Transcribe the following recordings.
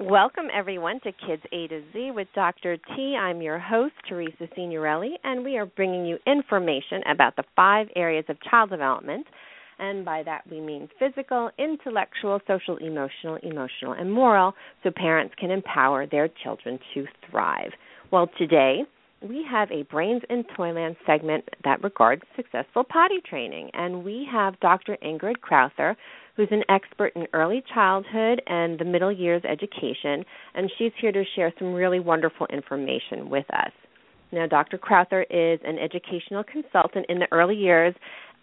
Welcome, everyone, to Kids A to Z with Dr. T. I'm your host, Teresa Signorelli, and we are bringing you information about the five areas of child development. And by that, we mean physical, intellectual, social, emotional, emotional, and moral, so parents can empower their children to thrive. Well, today, we have a Brains in Toyland segment that regards successful potty training, and we have Dr. Ingrid Crowther, who's an expert in early childhood and the middle years education, and she's here to share some really wonderful information with us. Now, Dr. Crowther is an educational consultant in the early years,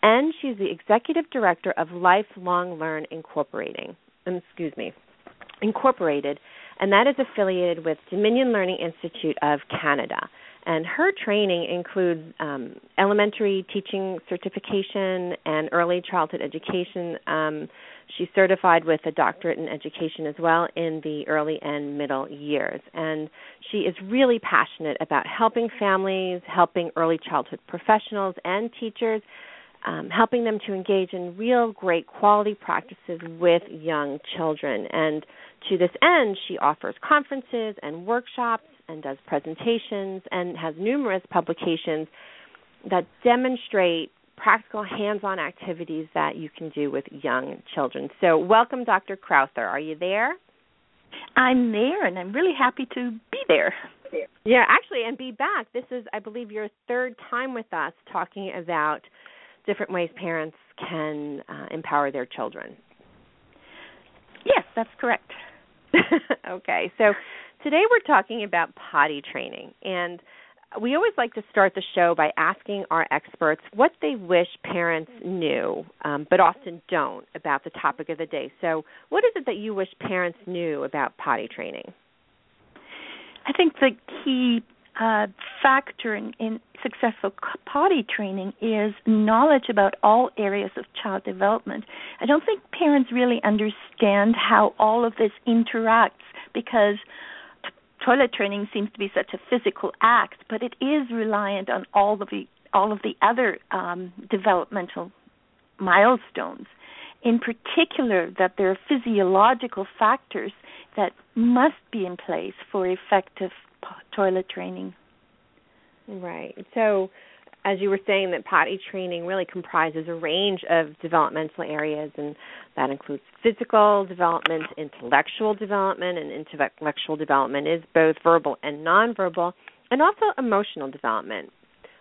and she's the executive director of Lifelong Learn Incorporating. Um, excuse me, Incorporated, and that is affiliated with Dominion Learning Institute of Canada and her training includes um, elementary teaching certification and early childhood education. Um, she's certified with a doctorate in education as well in the early and middle years. And she is really passionate about helping families, helping early childhood professionals and teachers, um, helping them to engage in real great quality practices with young children. And to this end, she offers conferences and workshops and does presentations and has numerous publications that demonstrate practical hands-on activities that you can do with young children. So, welcome Dr. Crowther. Are you there? I'm there and I'm really happy to be there. Yeah, actually, and be back. This is, I believe, your third time with us talking about different ways parents can uh, empower their children. Yes, that's correct. okay, so Today we're talking about potty training, and we always like to start the show by asking our experts what they wish parents knew, um, but often don't, about the topic of the day. So, what is it that you wish parents knew about potty training? I think the key uh, factor in, in successful potty training is knowledge about all areas of child development. I don't think parents really understand how all of this interacts because toilet training seems to be such a physical act, but it is reliant on all of the all of the other um, developmental milestones. In particular, that there are physiological factors that must be in place for effective toilet training. Right. So, as you were saying, that potty training really comprises a range of developmental areas, and that includes physical development, intellectual development, and intellectual development is both verbal and nonverbal, and also emotional development.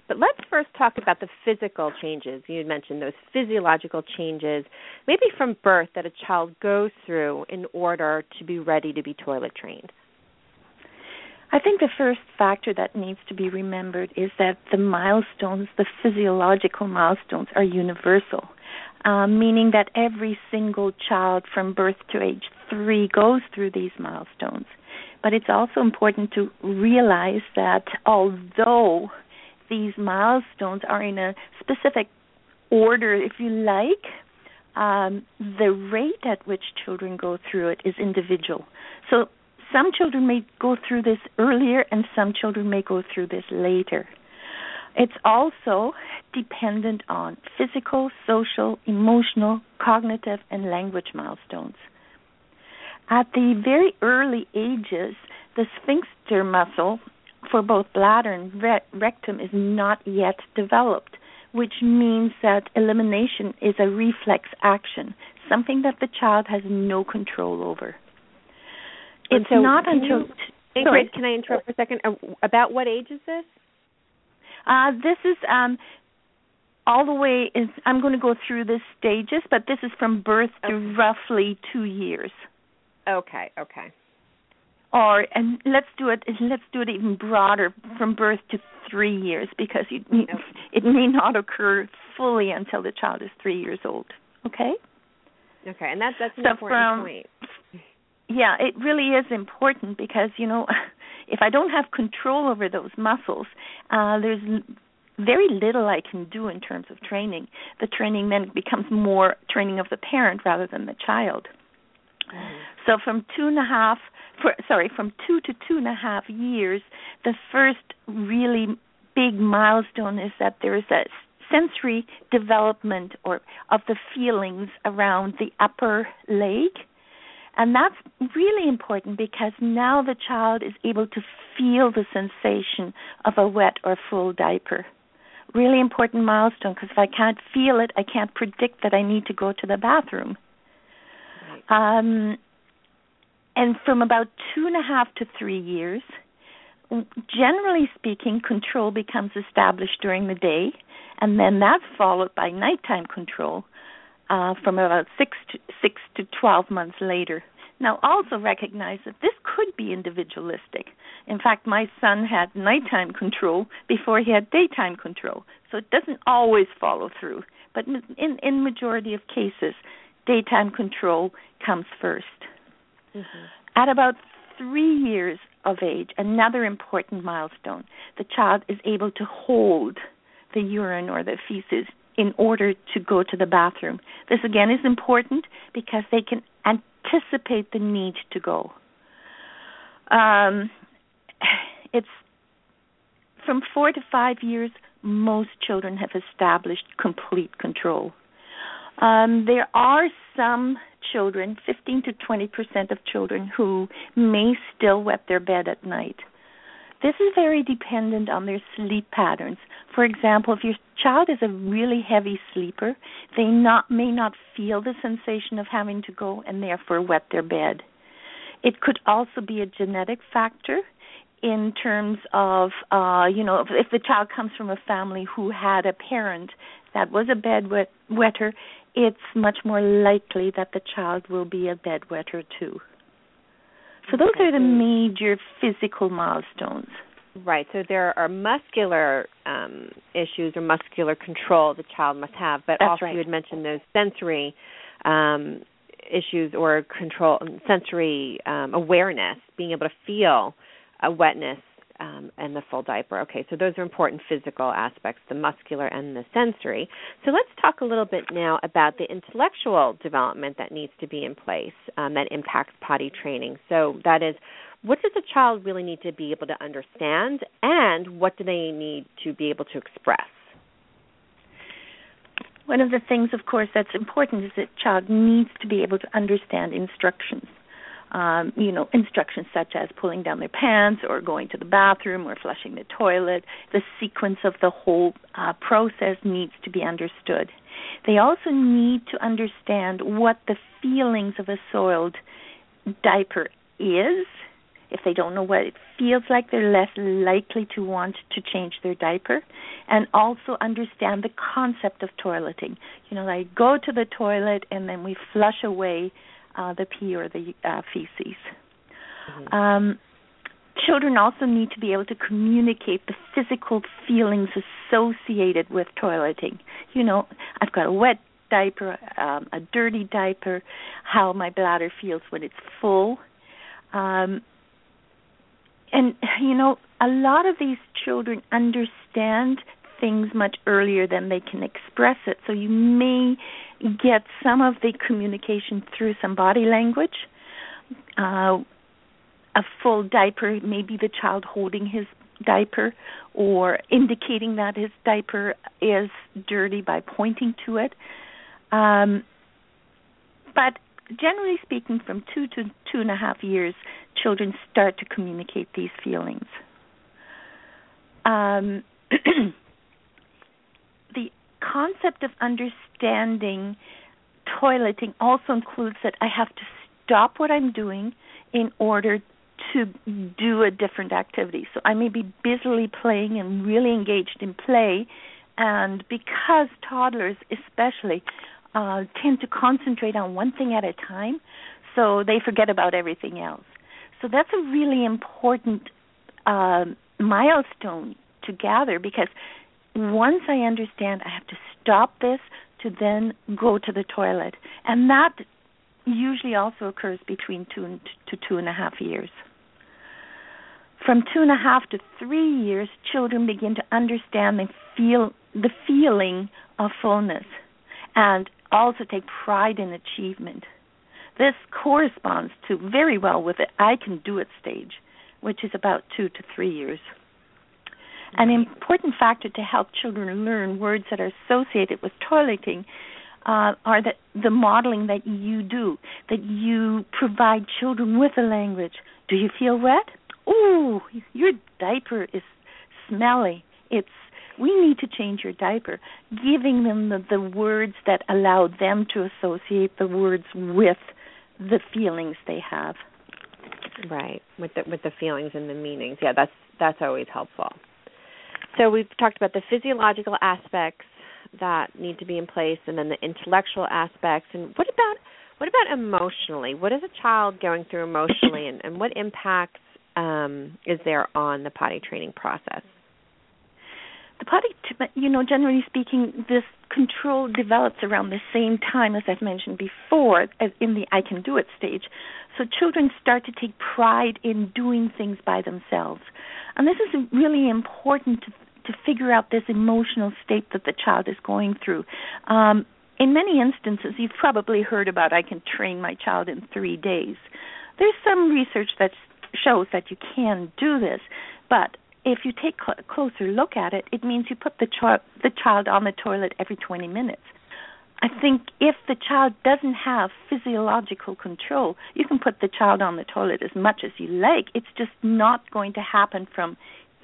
But let's first talk about the physical changes. You mentioned those physiological changes, maybe from birth, that a child goes through in order to be ready to be toilet trained. I think the first factor that needs to be remembered is that the milestones, the physiological milestones, are universal, uh, meaning that every single child from birth to age three goes through these milestones. But it's also important to realize that although these milestones are in a specific order, if you like, um, the rate at which children go through it is individual. So some children may go through this earlier and some children may go through this later. It's also dependent on physical, social, emotional, cognitive, and language milestones. At the very early ages, the sphincter muscle for both bladder and rectum is not yet developed, which means that elimination is a reflex action, something that the child has no control over. It's so not until. You, Ingrid, can I interrupt for a second? Uh, about what age is this? Uh, this is um, all the way. Is I'm going to go through the stages, but this is from birth okay. to roughly two years. Okay. Okay. Or and let's do it. Let's do it even broader, from birth to three years, because it, okay. it may not occur fully until the child is three years old. Okay. Okay, and that's that's an so important from, point yeah, it really is important because you know, if I don't have control over those muscles, uh, there's very little I can do in terms of training. The training then becomes more training of the parent rather than the child. Mm-hmm. So from two and a half, for, sorry, from two to two and a half years, the first really big milestone is that there is a sensory development or of the feelings around the upper leg And that's really important because now the child is able to feel the sensation of a wet or full diaper. Really important milestone because if I can't feel it, I can't predict that I need to go to the bathroom. Right. Um, and from about two and a half to three years, generally speaking, control becomes established during the day, and then that's followed by nighttime control uh, from about six to six to twelve months later. Now, also recognize that this could be individualistic. In fact, my son had nighttime control before he had daytime control, so it doesn't always follow through. But in in majority of cases, daytime control comes 1st mm-hmm. At about three years of age, another important milestone, the child is able to hold the urine or the feces in order to go to the bathroom. This again is important because they can anticipate the need to go. Um, it's from four to five years, most children have established complete control. Um, there are some children, 15 to 20 percent of children, who may still wet their bed at night. This is very dependent on their sleep patterns. For example, if your child is a really heavy sleeper, they not may not feel the sensation of having to go and therefore wet their bed. It could also be a genetic factor in terms of uh you know if, if the child comes from a family who had a parent that was a bed wet, wetter it's much more likely that the child will be a bedwetter too. So those are the major physical milestones. Right. So there are muscular um, issues or muscular control the child must have, but That's also right. you had mentioned those sensory um, issues or control, sensory um, awareness, being able to feel a wetness um, and the full diaper. Okay, so those are important physical aspects, the muscular and the sensory. So let's talk a little bit now about the intellectual development that needs to be in place um, that impacts potty training. So that is, what does a child really need to be able to understand, and what do they need to be able to express? One of the things, of course, that's important is that child needs to be able to understand instructions um, you know, instructions such as pulling down their pants or going to the bathroom or flushing the toilet. The sequence of the whole uh, process needs to be understood. They also need to understand what the feelings of a soiled diaper is. If they don't know what it feels like, they're less likely to want to change their diaper. And also understand the concept of toileting. You know, like go to the toilet and then we flush away uh, the pee or the uh, feces. Mm-hmm. Um, children also need to be able to communicate the physical feelings associated with toileting. You know, I've got a wet diaper, um, a dirty diaper, how my bladder feels when it's full. Um, and, you know, a lot of these children understand things much earlier than they can express it. So you may get some of the communication through some body language. Uh, a full diaper, maybe the child holding his diaper or indicating that his diaper is dirty by pointing to it. Um, but generally speaking, from two to two and a half years, children start to communicate these feelings. Um, concept of understanding toileting also includes that I have to stop what I'm doing in order to do a different activity. So I may be busily playing and really engaged in play, and because toddlers, especially, uh, tend to concentrate on one thing at a time, so they forget about everything else. So that's a really important uh, milestone to gather because once I understand I have to stop this to then go to the toilet. And that usually also occurs between two and to two and a half years. From two and a half to three years, children begin to understand and feel the feeling of fullness and also take pride in achievement. This corresponds to very well with the I can do it stage, which is about two to three years. An important factor to help children learn words that are associated with toileting uh, are the the modeling that you do, that you provide children with a language. Do you feel wet? Ooh, your diaper is smelly. It's we need to change your diaper, giving them the, the words that allow them to associate the words with the feelings they have. Right, with the with the feelings and the meanings. Yeah, that's that's always helpful. So we've talked about the physiological aspects that need to be in place and then the intellectual aspects and what about what about emotionally? What is a child going through emotionally and, and what impacts um, is there on the potty training process? The potty, you know, generally speaking, this control develops around the same time as I've mentioned before, as in the I can do it stage. So children start to take pride in doing things by themselves. And this is really important to to figure out this emotional state that the child is going through. Um, in many instances, you've probably heard about I can train my child in three days. There's some research that shows that you can do this, but if you take a closer look at it, it means you put the, ch- the child on the toilet every 20 minutes. I think if the child doesn't have physiological control, you can put the child on the toilet as much as you like. It's just not going to happen from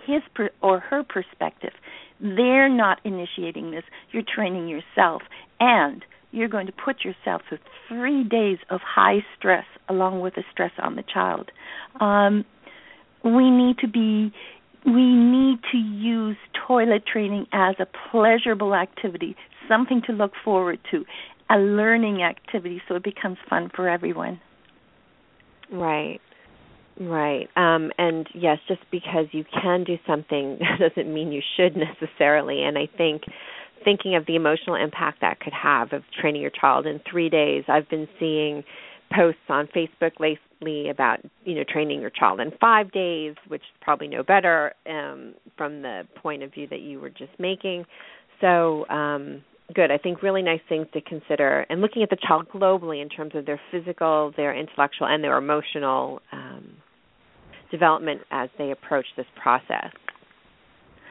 his per, or her perspective. They're not initiating this. You're training yourself, and you're going to put yourself through three days of high stress along with the stress on the child. Um, we need to be we need to use toilet training as a pleasurable activity, something to look forward to, a learning activity so it becomes fun for everyone. Right. Right. Um, and yes, just because you can do something doesn't mean you should necessarily. And I think thinking of the emotional impact that could have of training your child in three days, I've been seeing posts on Facebook lately about you know training your child in five days, which is probably no better um, from the point of view that you were just making. So um, good. I think really nice things to consider, and looking at the child globally in terms of their physical, their intellectual, and their emotional um, development as they approach this process.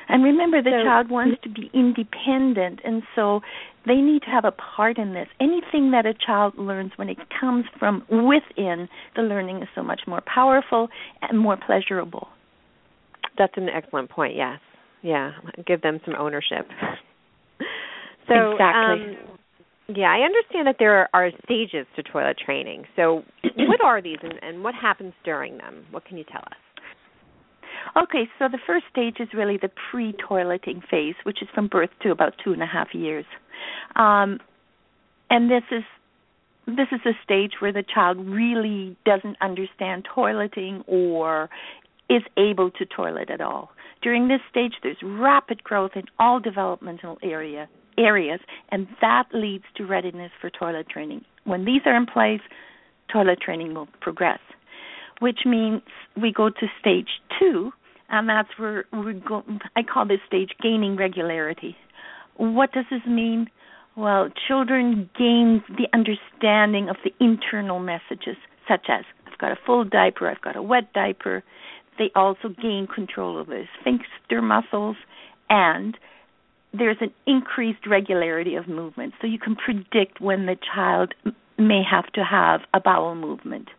And remember, the so, child wants to be independent, and so they need to have a part in this. Anything that a child learns when it comes from within, the learning is so much more powerful and more pleasurable. That's an excellent point. Yes, yeah, give them some ownership. So, exactly. Um, yeah, I understand that there are stages to toilet training. So, what are these and, and what happens during them? What can you tell us? Okay, so the first stage is really the pre toileting phase, which is from birth to about two and a half years. Um, and this is this is a stage where the child really doesn't understand toileting or is able to toilet at all. During this stage, there's rapid growth in all developmental area areas, and that leads to readiness for toilet training. When these are in place, toilet training will progress, which means we go to stage two, and that's where we go. I call this stage gaining regularity. What does this mean? Well, children gain the understanding of the internal messages, such as I've got a full diaper, I've got a wet diaper. They also gain control of the sphincter muscles and there's an increased regularity of movement, so you can predict when the child may have to have a bowel movement.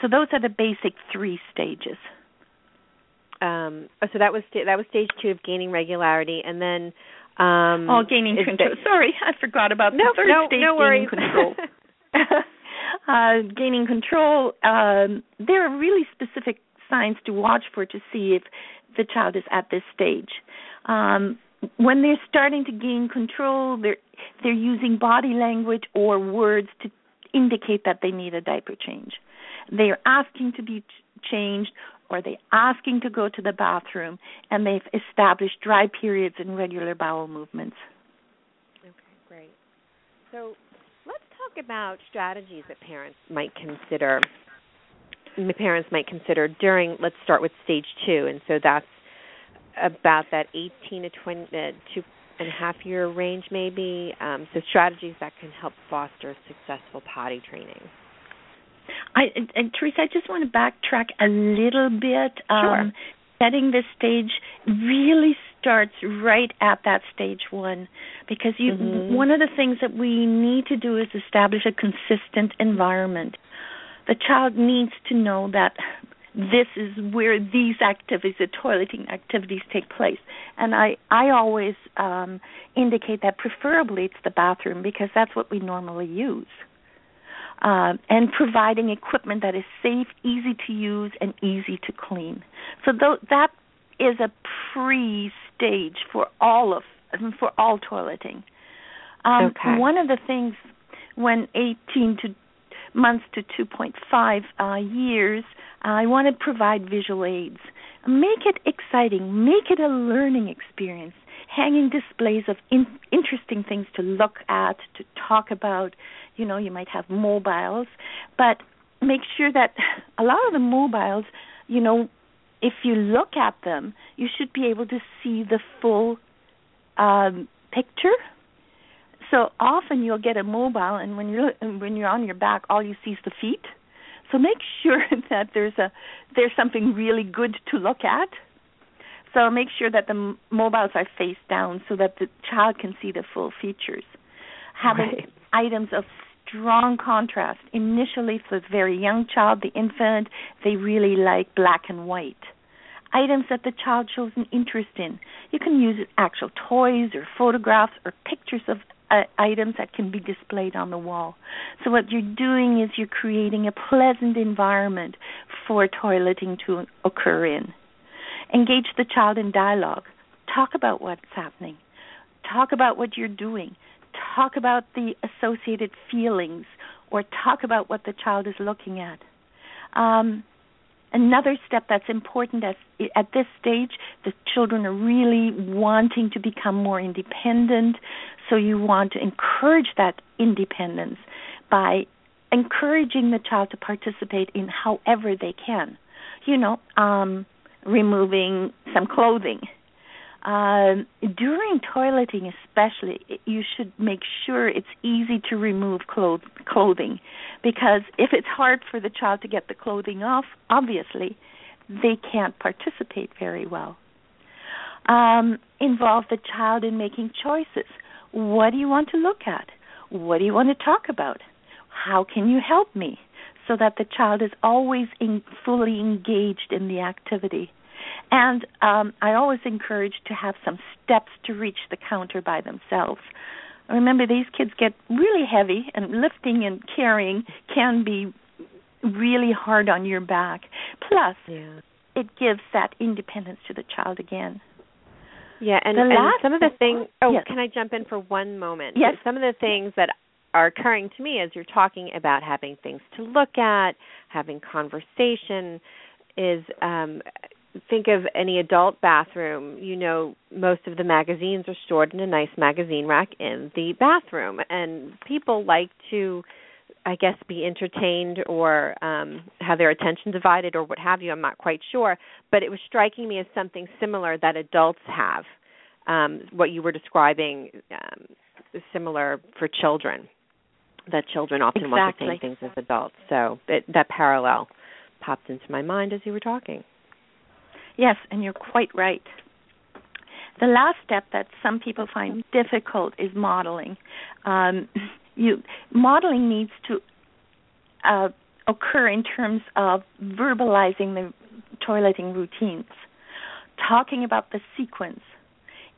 So those are the basic three stages. Um, oh, so that was st- that was stage two of gaining regularity, and then um, oh, gaining control. Sorry, I forgot about the third no, stage, no gaining control. uh, gaining control. Um, there are really specific signs to watch for to see if the child is at this stage um, when they're starting to gain control, they're they're using body language or words to indicate that they need a diaper change. They are asking to be changed or they asking to go to the bathroom and they've established dry periods and regular bowel movements. Okay, great. So let's talk about strategies that parents might consider parents might consider during let's start with stage 2 and so that's about that 18 to 20 uh, two and a half year range, maybe. Um, so strategies that can help foster successful potty training. I and, and Teresa, I just want to backtrack a little bit. Sure. Um, setting this stage really starts right at that stage one because you mm-hmm. one of the things that we need to do is establish a consistent environment. The child needs to know that this is where these activities, the toileting activities, take place. And I, I always um, indicate that preferably it's the bathroom because that's what we normally use. Uh, and providing equipment that is safe, easy to use, and easy to clean. So th- that is a pre-stage for all of for all toileting. Um, okay. One of the things when 18 to months to 2.5 uh, years, I want to provide visual aids. Make it exciting. Make it a learning experience. Hanging displays of in- interesting things to look at, to talk about. You know, you might have mobiles, but make sure that a lot of the mobiles, you know, if you look at them, you should be able to see the full um, picture so often you'll get a mobile, and when you're when you're on your back, all you see is the feet. So make sure that there's a there's something really good to look at. So make sure that the mobiles are face down so that the child can see the full features. Having right. items of strong contrast. Initially, for the very young child, the infant, they really like black and white. Items that the child shows an interest in. You can use actual toys or photographs or pictures of uh, items that can be displayed on the wall. So what you're doing is you're creating a pleasant environment for toileting to occur in. Engage the child in dialogue. Talk about what's happening. Talk about what you're doing. Talk about the associated feelings or talk about what the child is looking at. Um, another step that's important at, at this stage, the children are really wanting to become more independent. So you want to encourage that independence by encouraging the child to participate in however they can. You know, um, removing some clothing. Um, during toileting, especially, you should make sure it's easy to remove cloth- clothing because if it's hard for the child to get the clothing off, obviously, they can't participate very well. Um, involve the child in making choices. What do you want to look at? What do you want to talk about? How can you help me? So that the child is always in, fully engaged in the activity. And um, I always encourage to have some steps to reach the counter by themselves. Remember, these kids get really heavy, and lifting and carrying can be really hard on your back. Plus, yeah. it gives that independence to the child again. Yeah, and, and some of the things. Oh, Yes. can I jump in for one moment? Yes. Some of the things that are occurring to me as you're talking about having things to look at, having conversation, is um, think of any adult bathroom. You know, most of the magazines are stored in a nice magazine rack in the bathroom, and people like to. I guess be entertained or um have their attention divided or what have you. I'm not quite sure, but it was striking me as something similar that adults have. Um, what you were describing um, is similar for children. That children often want the same things as adults. So it, that parallel popped into my mind as you were talking. Yes, and you're quite right. The last step that some people find difficult is modeling. Um, you modeling needs to uh, occur in terms of verbalizing the toileting routines, talking about the sequence.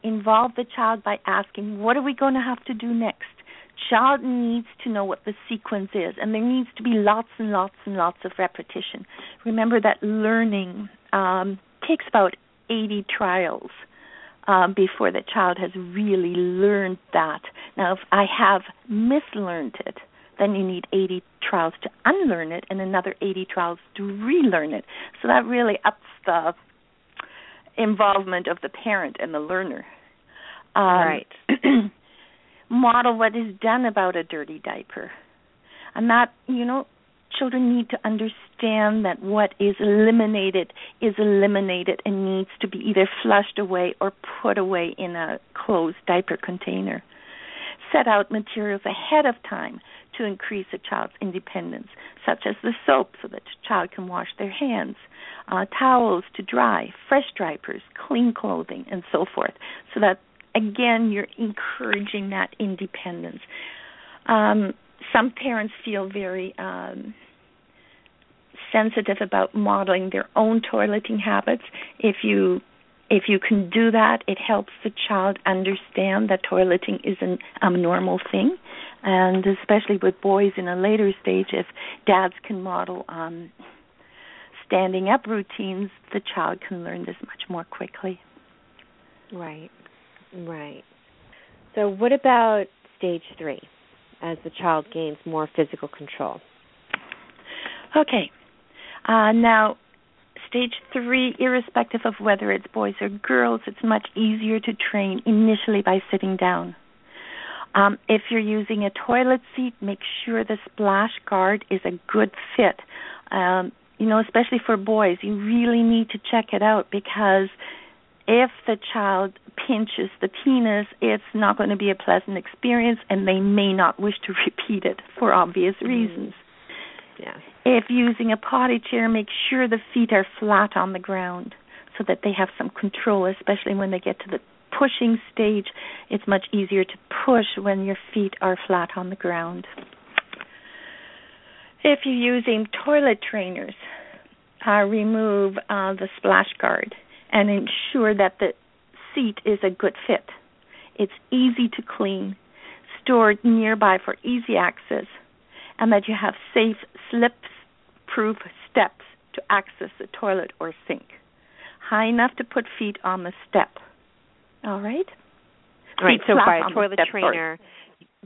Involve the child by asking, "What are we going to have to do next?" Child needs to know what the sequence is, and there needs to be lots and lots and lots of repetition. Remember that learning um, takes about 80 trials um, before the child has really learned that. Now, if I have mislearned it, then you need 80 trials to unlearn it and another 80 trials to relearn it. So that really ups the involvement of the parent and the learner. Um, Right. model what is done about a dirty diaper. And that, you know, children need to understand that what is eliminated is eliminated and needs to be either flushed away or put away in a closed diaper container. Set out materials ahead of time to increase a child's independence, such as the soap so that the child can wash their hands, uh, towels to dry, fresh diapers, clean clothing, and so forth, so that again, you're encouraging that independence. Um, some parents feel very um, sensitive about modeling their own toileting habits. If you if you can do that, it helps the child understand that toileting is an abnormal thing, and especially with boys in a later stage, if dads can model um, standing up routines, the child can learn this much more quickly. Right, right. So, what about stage three, as the child gains more physical control? Okay. Uh, now, stage three, irrespective of whether it's boys or girls, it's much easier to train initially by sitting down. Um, if you're using a toilet seat, make sure the splash guard is a good fit. Um, you know, especially for boys, you really need to check it out because if the child pinches the penis, it's not going to be a pleasant experience and they may not wish to repeat it for obvious mm-hmm. reasons. Yeah. If using a potty chair, make sure the feet are flat on the ground so that they have some control, especially when they get to the pushing stage. It's much easier to push when your feet are flat on the ground. If you're using toilet trainers, uh, remove uh, the splash guard and ensure that the seat is a good fit. It's easy to clean, stored nearby for easy access, and that you have safe slip proof steps to access the toilet or sink. High enough to put feet on the step. All right? Right, so by a toilet trainer,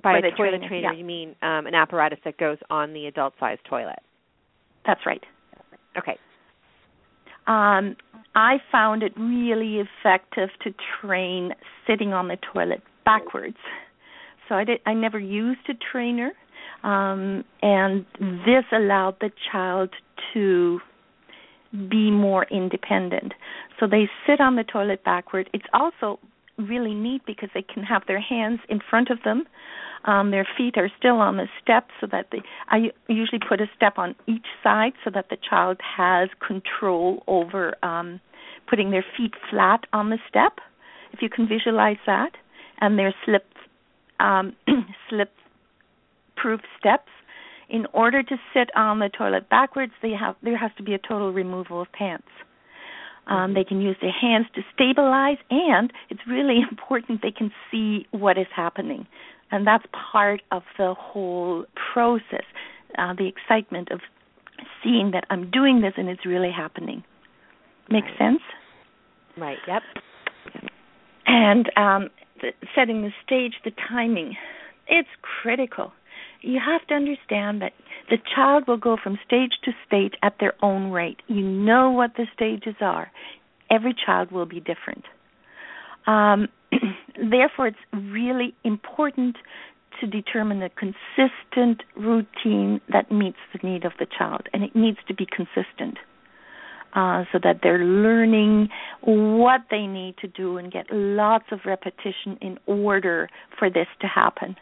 by a toilet trainer, trainer yeah. you mean um, an apparatus that goes on the adult sized toilet. That's right. Okay. Um, I found it really effective to train sitting on the toilet backwards. So I did I never used a trainer um, and this allowed the child to be more independent. So they sit on the toilet backward. It's also really neat because they can have their hands in front of them. Um, their feet are still on the step, so that they. I usually put a step on each side so that the child has control over um, putting their feet flat on the step. If you can visualize that, and their slip um, slip proof steps. In order to sit on the toilet backwards, they have there has to be a total removal of pants. Um. They can use their hands to stabilize, and it's really important they can see what is happening, and that's part of the whole process. Uh, the excitement of seeing that I'm doing this and it's really happening. Makes right. sense? Right. Yep. And um, the, setting the stage, the timing, it's critical you have to understand that the child will go from stage to stage at their own rate. You know what the stages are. Every child will be different. Um, therefore, it's really important to determine a consistent routine that meets the need of the child, and it needs to be consistent. Uh, so that they're learning what they need to do and get lots of repetition in order for this to happen.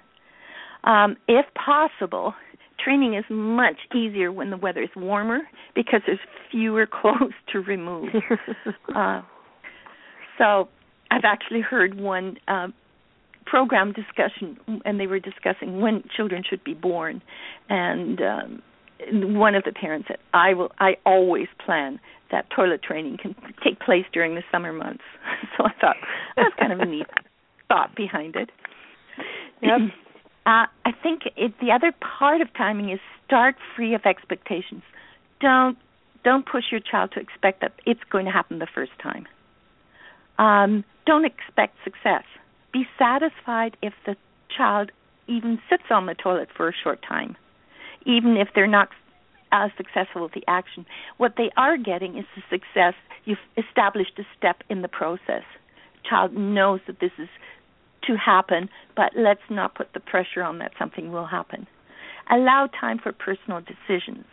Um, if possible, training is much easier when the weather is warmer because there's fewer clothes to remove. uh, so I've actually heard one uh, program discussion, and they were discussing when children should be born, and um, one of the parents said, "I will. I always plan that toilet training can take place during the summer months." so I thought that's kind of a neat thought behind it. Yep. Uh, I think it, the other part of timing is start free of expectations. Don't don't push your child to expect that it's going to happen the first time. Um, don't expect success. Be satisfied if the child even sits on the toilet for a short time, even if they're not as successful with the action. What they are getting is the success. You've established a step in the process. Child knows that this is to happen, but let's not put the pressure on that something will happen. Allow time for personal decisions.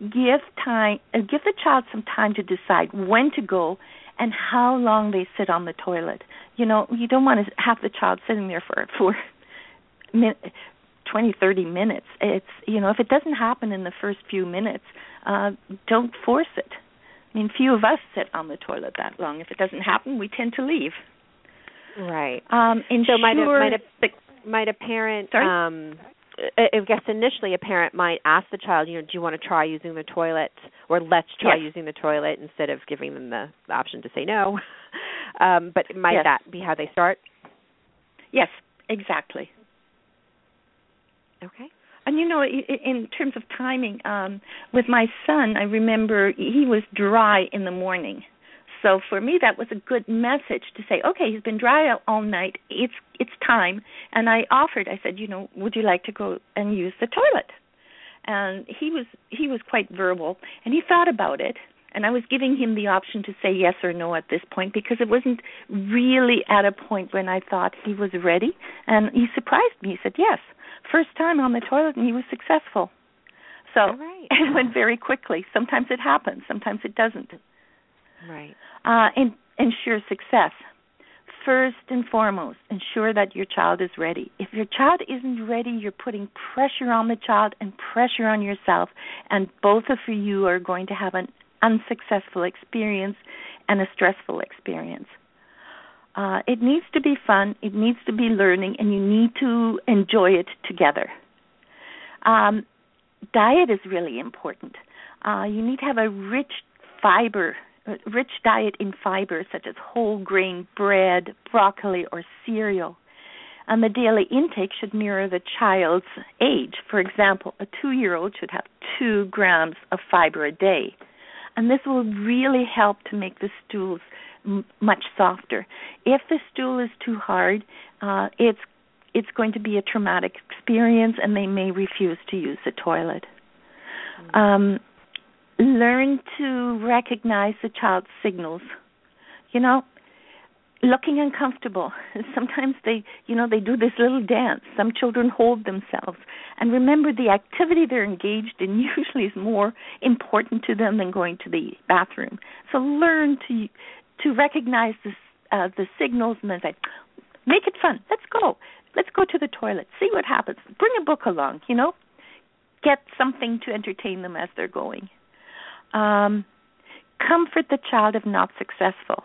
Give time uh, give the child some time to decide when to go and how long they sit on the toilet. You know, you don't want to have the child sitting there for for min- 20 30 minutes. It's you know, if it doesn't happen in the first few minutes, uh don't force it. I mean, few of us sit on the toilet that long. If it doesn't happen, we tend to leave. Right. Um, ensure so might a, might a, might a parent Sorry? um I guess initially a parent might ask the child, you know, do you want to try using the toilet, or let's try Yes. using the toilet instead of giving them the, the option to say no. um, but might Yes. that be how they start? Yes, exactly. Okay. And you know, i- i- in terms of timing, um, with my son, I remember he was dry in the morning. So for me, that was a good message to say, okay, he's been dry all- night. It's it's time. And I offered. I said, you know, would you like to go and use the toilet? And he was he was quite verbal, and he thought about it. And I was giving him the option to say yes or no at this point because it wasn't really at a point when I thought he was ready. And he surprised me. He said yes first time on the toilet and he was successful. So right. it went very quickly. Sometimes it happens, sometimes it doesn't. Right. Uh, and ensure success. First and foremost, ensure that your child is ready. If your child isn't ready, you're putting pressure on the child and pressure on yourself, and both of you are going to have an unsuccessful experience and a stressful experience. Uh, it needs to be fun, it needs to be learning, and you need to enjoy it together. Um, diet is really important. Uh, you need to have a rich fiber, rich diet in fiber, such as whole grain bread, broccoli, or cereal. And the daily intake should mirror the child's age. For example, a two year old should have two grams of fiber a day. And this will really help to make the stools m- much softer. If the stool is too hard, uh, it's it's going to be a traumatic experience, and they may refuse to use the toilet. Um, learn to recognize the child's signals. You know, looking uncomfortable. Sometimes they, you know, they do this little dance. Some children hold themselves. And remember, the activity they're engaged in usually is more important to them than going to the bathroom. So learn to to recognize the uh, the signals and then say, make it fun. Let's go. Let's go to the toilet. See what happens. Bring a book along. You know, get something to entertain them as they're going. Um, comfort the child if not successful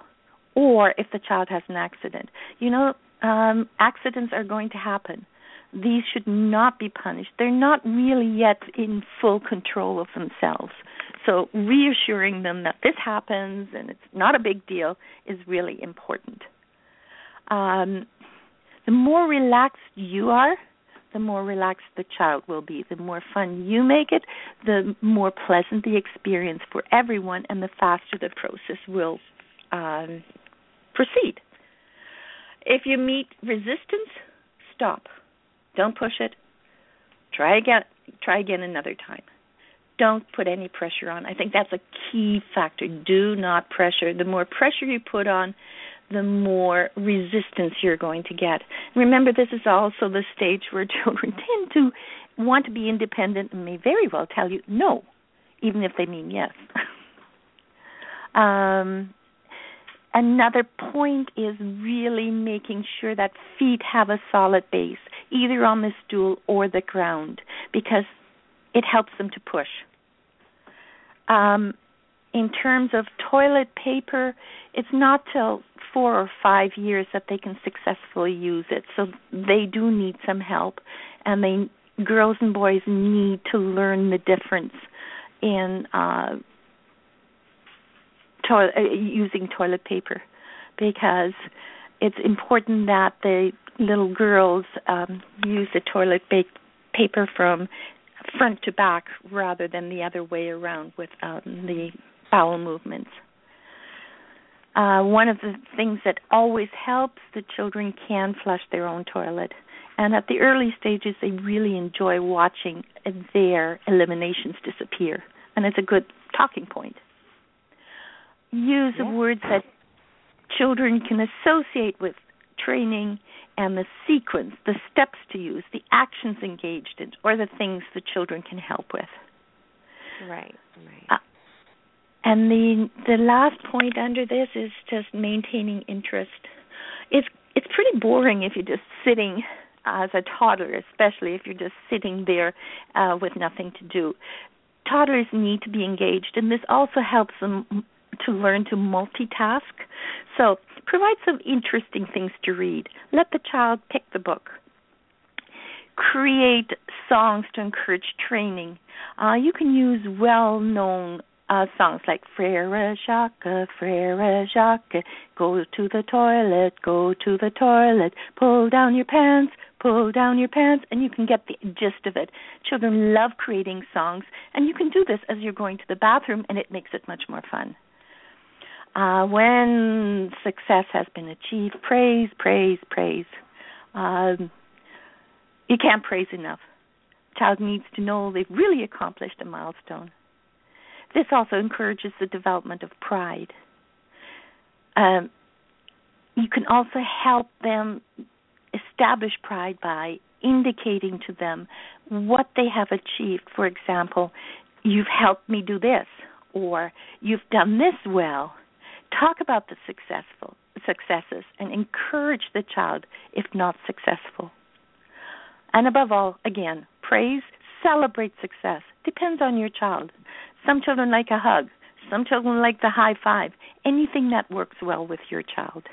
or if the child has an accident. You know, um, accidents are going to happen. These should not be punished. They're not really yet in full control of themselves. So, reassuring them that this happens and it's not a big deal is really important. Um, the more relaxed you are, the more relaxed the child will be. The more fun you make it, the more pleasant the experience for everyone, and the faster the process will um, proceed. If you meet resistance, stop. Don't push it. Try again. Try again another time. Don't put any pressure on. I think that's a key factor. Do not pressure. The more pressure you put on, the more resistance you're going to get. Remember, this is also the stage where children tend to want to be independent and may very well tell you no, even if they mean yes. um, another point is really making sure that feet have a solid base, either on the stool or the ground, because it helps them to push. Um, in terms of toilet paper, it's not till four or five years that they can successfully use it. So they do need some help, and they girls and boys need to learn the difference in uh, to- uh, using toilet paper because it's important that the little girls um, use the toilet ba- paper from front to back rather than the other way around with um, the bowel movements. Uh, one of the things that always helps the children can flush their own toilet. And at the early stages, they really enjoy watching their eliminations disappear. And it's a good talking point. Use Yeah. words that children can associate with training and the sequence, the steps to use, the actions engaged in, or the things the children can help with. Right. Right. Uh, And the the last point under this is just maintaining interest. It's it's pretty boring if you're just sitting as a toddler, especially if you're just sitting there uh, with nothing to do. Toddlers need to be engaged, and this also helps them to learn to multitask. So, provide some interesting things to read. Let the child pick the book. Create songs to encourage training. Uh, you can use well known uh, songs like Frere Jacques, Frere Jacques, go to the toilet, go to the toilet, pull down your pants, pull down your pants, and you can get the gist of it. Children love creating songs, and you can do this as you're going to the bathroom, and it makes it much more fun. Uh, when success has been achieved, praise, praise, praise. Um, you can't praise enough. Child needs to know they've really accomplished a milestone. This also encourages the development of pride. Um, you can also help them establish pride by indicating to them what they have achieved. For example, you've helped me do this, or you've done this well. Talk about the successful successes and encourage the child if not successful. And above all, again, praise, celebrate success. Depends on your child. Some children like a hug. Some children like the high five. Anything that works well with your child.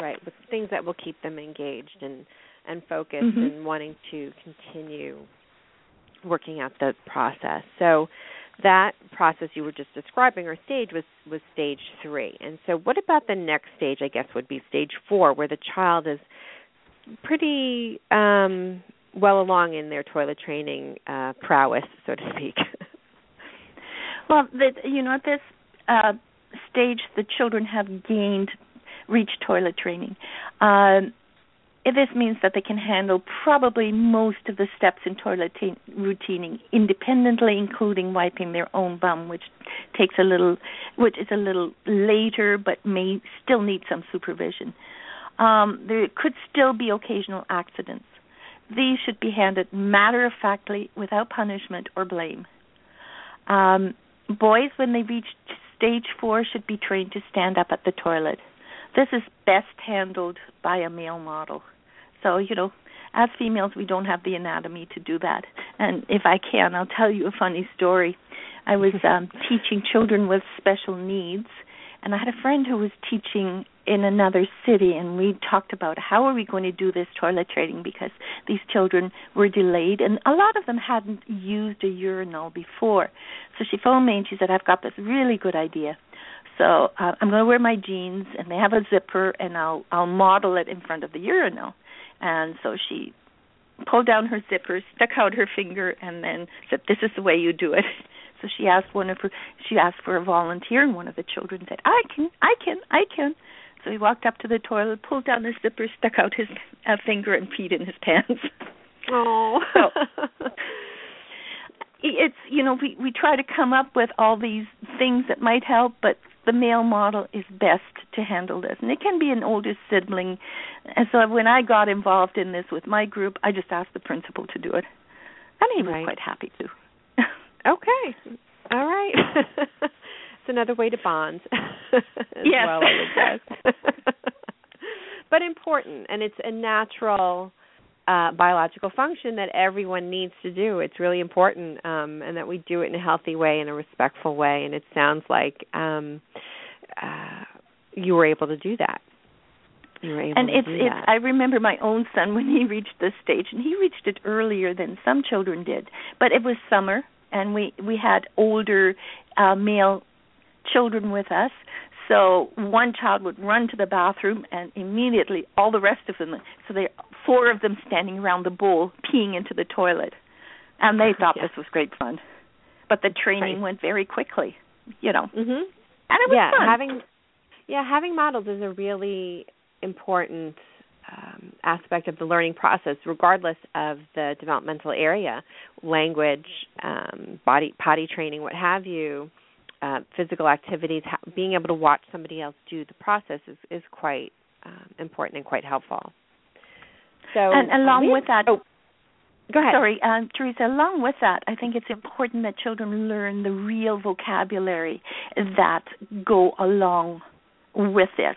Right, with things that will keep them engaged and and focused mm-hmm. and wanting to continue working out the process. So that process you were just describing or stage was was stage 3. And so what about the next stage I guess would be stage 4 where the child is pretty um well along in their toilet training uh prowess so to speak. well, the, you know at this uh stage the children have gained reach toilet training. Um, this means that they can handle probably most of the steps in toilet t- routining independently, including wiping their own bum, which takes a little, which is a little later, but may still need some supervision. Um, there could still be occasional accidents. These should be handled matter of factly, without punishment or blame. Um, boys, when they reach stage four, should be trained to stand up at the toilet. This is best handled by a male model. So, you know, as females, we don't have the anatomy to do that. And if I can, I'll tell you a funny story. I was um, teaching children with special needs, and I had a friend who was teaching in another city, and we talked about how are we going to do this toilet training because these children were delayed, and a lot of them hadn't used a urinal before. So she phoned me and she said, "I've got this really good idea. So uh, I'm going to wear my jeans, and they have a zipper, and I'll I'll model it in front of the urinal." And so she pulled down her zipper, stuck out her finger, and then said, "This is the way you do it." So she asked one of her she asked for a volunteer, and one of the children said, "I can, I can, I can." So he walked up to the toilet, pulled down his zipper, stuck out his uh, finger, and peed in his pants. Oh. so, it's you know we we try to come up with all these things that might help, but the male model is best to handle this. And it can be an older sibling. And so when I got involved in this with my group, I just asked the principal to do it. And he was right. quite happy to. okay. All right. Another way to bond as yes. well, I would guess. but important and it's a natural uh, biological function that everyone needs to do. It's really important, um, and that we do it in a healthy way, in a respectful way. And it sounds like um, uh, you were able to do that. You were able and to it's do it's. that. I remember my own son when he reached this stage, and he reached it earlier than some children did. But it was summer, and we we had older uh, male children with us, so one child would run to the bathroom, and immediately all the rest of them. So they four of them standing around the bowl, peeing into the toilet, and they thought yeah. this was great fun. But the training right. went very quickly, you know, mhm. and it was yeah, fun. having yeah having models is a really important um, aspect of the learning process, regardless of the developmental area, language, um, body potty training, what have you uh, physical activities, ha- being able to watch somebody else do the process is, is quite um, important and quite helpful. So, and along with that, oh, go ahead. Sorry, um, Teresa. Along with that, I think it's important that children learn the real vocabulary that go along with this,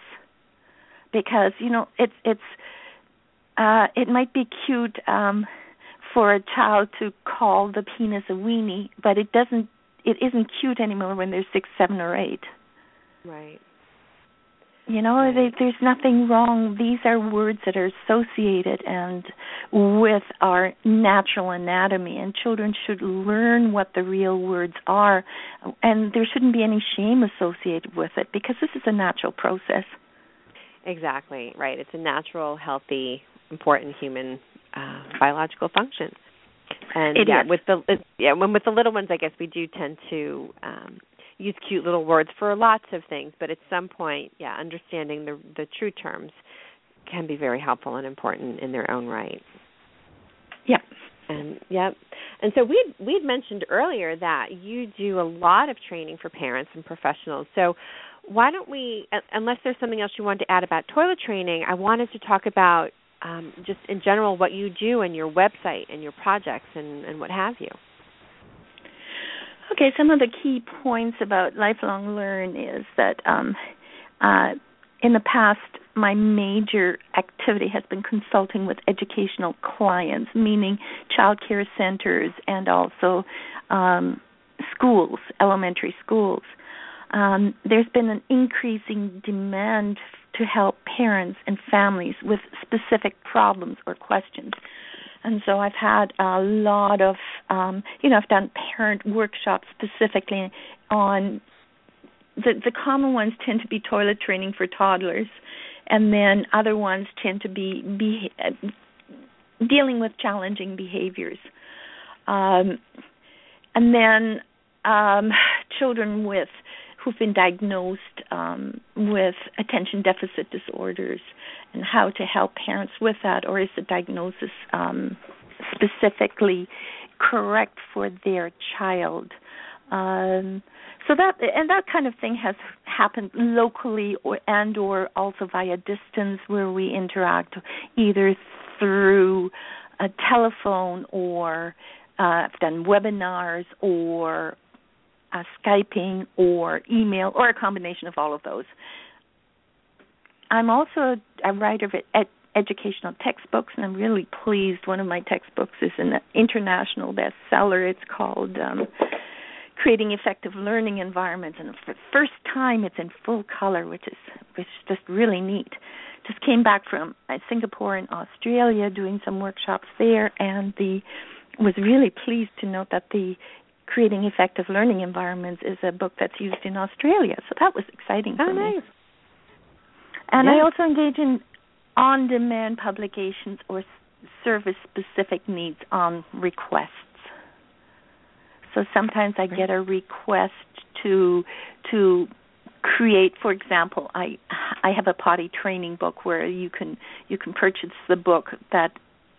because you know it's it's uh, it might be cute um, for a child to call the penis a weenie, but it doesn't it isn't cute anymore when they're six, seven, or eight. Right. You know, they, there's nothing wrong. These are words that are associated and with our natural anatomy, and children should learn what the real words are, and there shouldn't be any shame associated with it because this is a natural process. Exactly right. It's a natural, healthy, important human uh, biological function. And it yeah, is. with the yeah, when with the little ones, I guess we do tend to um, use cute little words for lots of things, but at some point, yeah, understanding the the true terms can be very helpful and important in their own right. Yep. And yep. And so we we'd mentioned earlier that you do a lot of training for parents and professionals. So why don't we unless there's something else you wanted to add about toilet training, I wanted to talk about um, just in general what you do and your website and your projects and, and what have you. Okay, some of the key points about lifelong learn is that um, uh, in the past, my major activity has been consulting with educational clients, meaning child care centers and also um, schools, elementary schools. Um, there's been an increasing demand to help parents and families with specific problems or questions. And so I've had a lot of um you know I've done parent workshops specifically on the the common ones tend to be toilet training for toddlers and then other ones tend to be, be uh, dealing with challenging behaviors. Um and then um children with who've been diagnosed um, with attention deficit disorders and how to help parents with that, or is the diagnosis um, specifically correct for their child? Um, so that and that kind of thing has happened locally or and or also via distance where we interact either through a telephone or uh, I've done webinars or uh, Skyping or email or a combination of all of those. I'm also a writer of ed- educational textbooks, and I'm really pleased. One of my textbooks is an international bestseller. It's called um, Creating Effective Learning Environments, and for the first time, it's in full color, which is which is just really neat. Just came back from Singapore and Australia, doing some workshops there, and the was really pleased to note that the creating effective learning environments is a book that's used in Australia. So that was exciting oh, for nice. me. And. I also engage in on-demand publications or service-specific needs on requests. So sometimes I get a request to to create for example i i have a potty training book where you can you can purchase the book that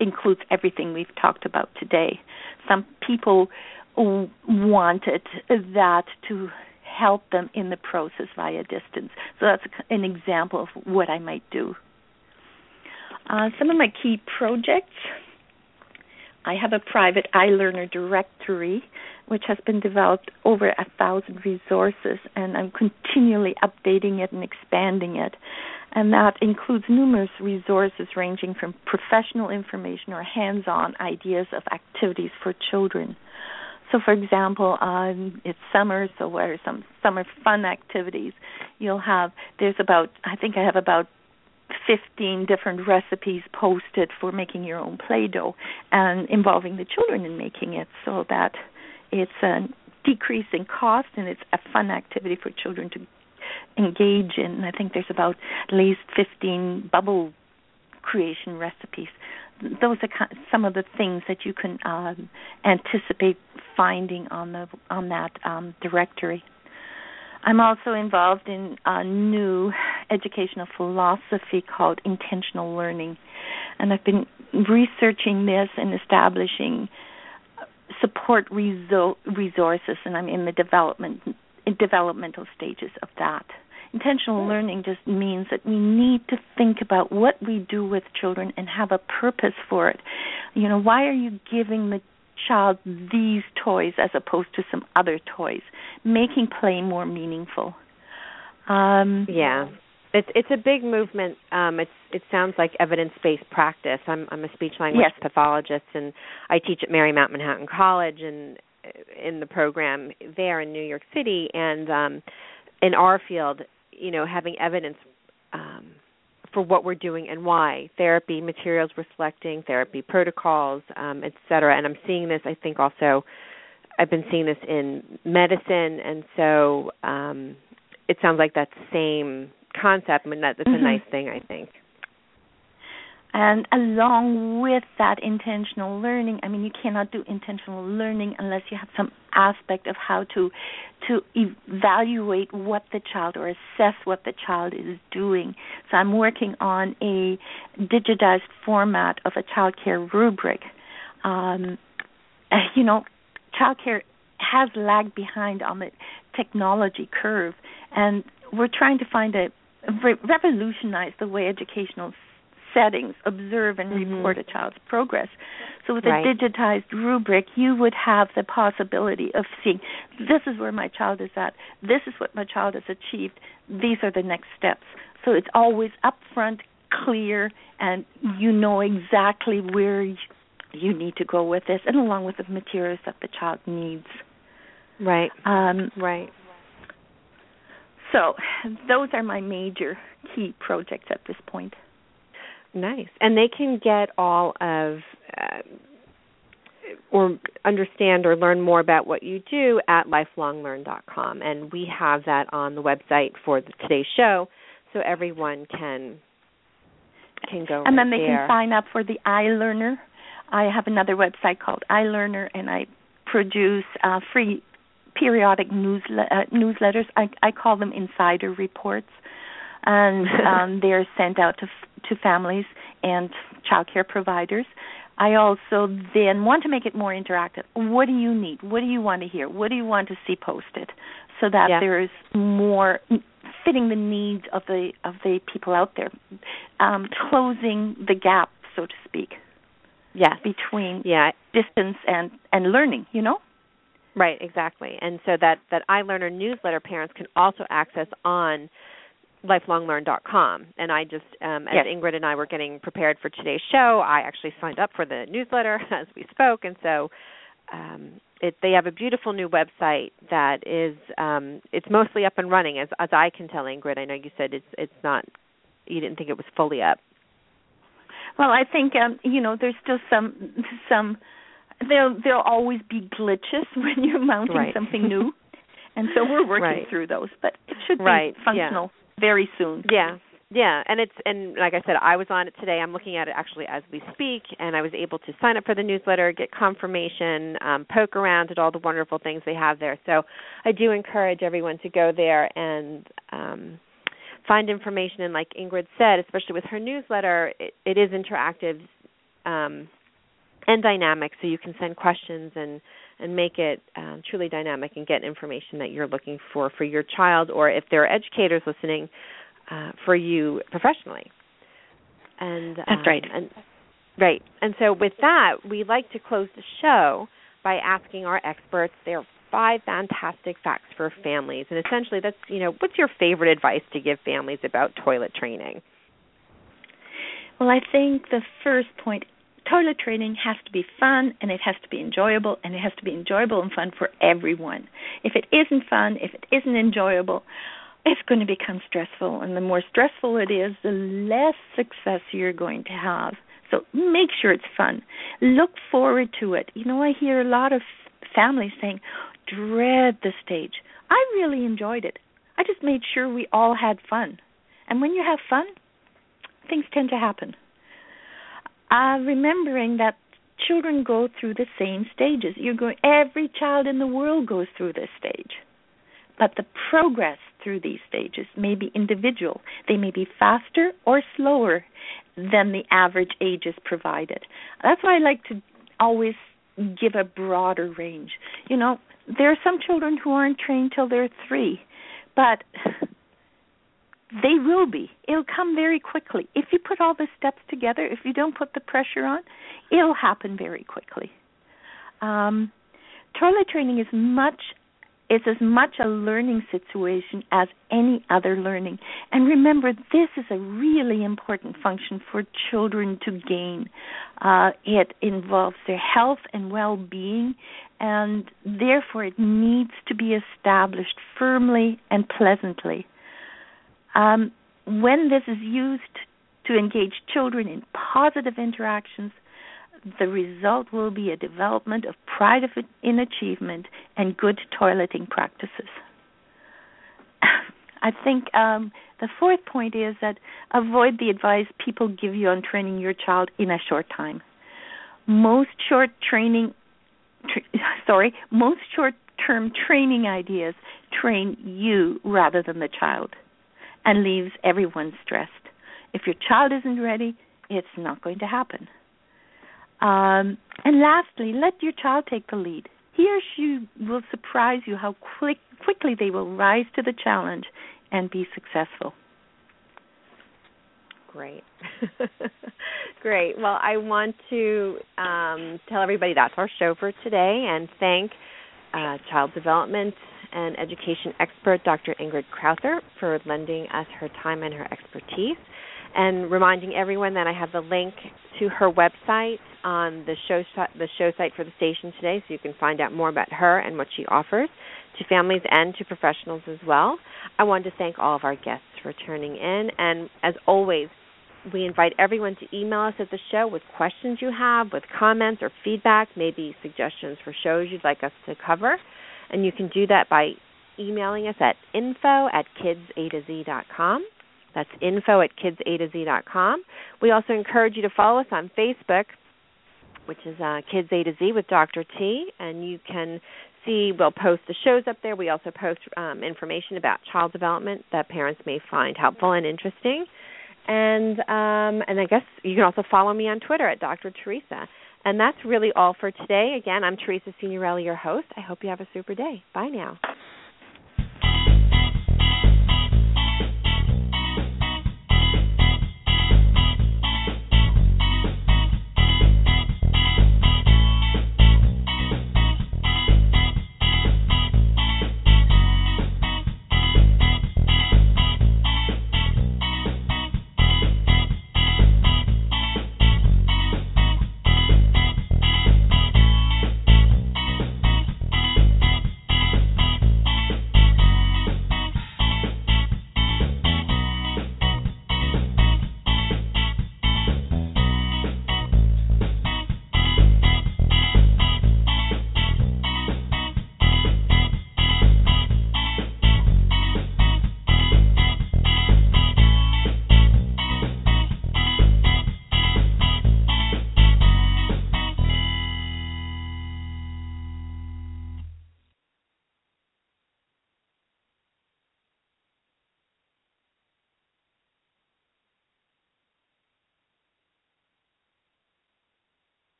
includes everything we've talked about today some people wanted that to help them in the process via distance. So that's an example of what I might do. Uh, some of my key projects. I have a private iLearner directory, which has been developed over a thousand resources, and I'm continually updating it and expanding it. And that includes numerous resources ranging from professional information or hands on ideas of activities for children. So, for example, um, it's summer, so where some summer fun activities, you'll have there's about I think I have about 15 different recipes posted for making your own play-doh and involving the children in making it, so that it's a decrease in cost and it's a fun activity for children to engage in. I think there's about at least 15 bubble creation recipes those are some of the things that you can um, anticipate finding on the on that um, directory. I'm also involved in a new educational philosophy called intentional learning, and I've been researching this and establishing support resources, and I'm in the development developmental stages of that. Intentional learning just means that we need to think about what we do with children and have a purpose for it. You know, why are you giving the child these toys as opposed to some other toys? Making play more meaningful. Um, yeah. It's it's a big movement. Um, it's it sounds like evidence based practice. I'm I'm a speech language yes. pathologist and I teach at Marymount Manhattan College and in the program there in New York City and um in our field, you know, having evidence um, for what we're doing and why therapy materials we're therapy protocols, um, et cetera. And I'm seeing this, I think, also. I've been seeing this in medicine, and so um, it sounds like that same concept. I mean, that, that's mm-hmm. a nice thing, I think. And along with that intentional learning, I mean, you cannot do intentional learning unless you have some aspect of how to to evaluate what the child or assess what the child is doing. So I'm working on a digitized format of a child care rubric. Um, you know, child care has lagged behind on the technology curve, and we're trying to find a revolutionize the way educational settings observe and mm-hmm. report a child's progress. So with right. a digitized rubric, you would have the possibility of seeing this is where my child is at, this is what my child has achieved, these are the next steps. So it's always upfront, clear, and you know exactly where you need to go with this, and along with the materials that the child needs. Right. Um, right. So those are my major key projects at this point. Nice. And they can get all of uh, or understand or learn more about what you do at lifelonglearn.com and we have that on the website for the, today's show so everyone can can go and right then they there. can sign up for the iLearner. I have another website called iLearner and I produce uh, free periodic newsle- uh, newsletters. I, I call them insider reports and um, they're sent out to to families and childcare providers. I also then want to make it more interactive. What do you need? What do you want to hear? What do you want to see posted? So that yeah. there is more fitting the needs of the of the people out there, um, closing the gap, so to speak. Yes. Between yeah. distance and and learning, you know. Right, exactly. And so that that iLearner newsletter parents can also access on lifelonglearn.com. And I just, um, as yes. Ingrid and I were getting prepared for today's show, I actually signed up for the newsletter as we spoke, and so um, it, they have a beautiful new website that is um, it's mostly up and running, as as I can tell, Ingrid. I know you said it's it's not, you didn't think it was fully up. Well, I think um, you know there's still some some there'll there'll always be glitches when you're mounting right. something new. and so we're working right. through those, but it should be right. functional Yeah very soon. Yeah. Yeah, and it's and like I said, I was on it today. I'm looking at it actually as we speak, and I was able to sign up for the newsletter, get confirmation, um, poke around at all the wonderful things they have there. So I do encourage everyone to go there and um, find information. And like Ingrid said, especially with her newsletter, it, it is interactive um, and dynamic, so you can send questions and and make it um, truly dynamic and get information that you're looking for for your child, or if there are educators listening, uh, for you professionally. And that's um, right. And right. And so with that, we like to close the show by asking our experts their five fantastic facts for families. And essentially, that's you know, what's your favorite advice to give families about toilet training? Well, I think the first point toilet training has to be fun and it has to be enjoyable and it has to be enjoyable and fun for everyone. If it isn't fun, if it isn't enjoyable, it's going to become stressful and the more stressful it is, the less success you're going to have. So make sure it's fun. Look forward to it. You know, I hear a lot of families saying, dread the stage. I really enjoyed it. I just made sure we all had fun. And when you have fun, things tend to happen uh, remembering that children go through the same stages. You're going, every child in the world goes through this stage. But the progress through these stages may be individual. They may be faster or slower than the average ages provided. That's why I like to always give a broader range. You know, there are some children who aren't trained till they're three, but they will be. It'll come very quickly. If you put all the steps together, if you don't put the pressure on, it'll happen very quickly. Um, toilet training is much is as much a learning situation as any other learning. And remember, this is a really important function for children to gain. Uh, it involves their health and well being, and therefore it needs to be established firmly and pleasantly. Um, when this is used to engage children in positive interactions, the result will be a development of pride in achievement and good toileting practices. I think um, the fourth point is that avoid the advice people give you on training your child in a short time. Most short training, tr- sorry, most short-term training ideas train you rather than the child, and leaves everyone stressed. If your child isn't ready, it's not going to happen. Um, and lastly, let your child take the lead. He or she will surprise you how quick, quickly they will rise to the challenge and be successful. Great. Great. Well, I want to um, tell everybody that's our show for today and thank uh, child development and education expert Dr. Ingrid Crowther for lending us her time and her expertise and reminding everyone that I have the link to her website on the show the show site for the station today, so you can find out more about her and what she offers to families and to professionals as well. I want to thank all of our guests for tuning in, and as always, we invite everyone to email us at the show with questions you have, with comments or feedback, maybe suggestions for shows you'd like us to cover. And you can do that by emailing us at info at kidsa to z.com. That's info at kidsa to z.com. We also encourage you to follow us on Facebook, which is uh, Kids A to Z with Dr. T, and you can see we'll post the shows up there. We also post um, information about child development that parents may find helpful and interesting. And um, and I guess you can also follow me on Twitter at Dr. Teresa. And that's really all for today. Again, I'm Teresa Signorelli, your host. I hope you have a super day. Bye now.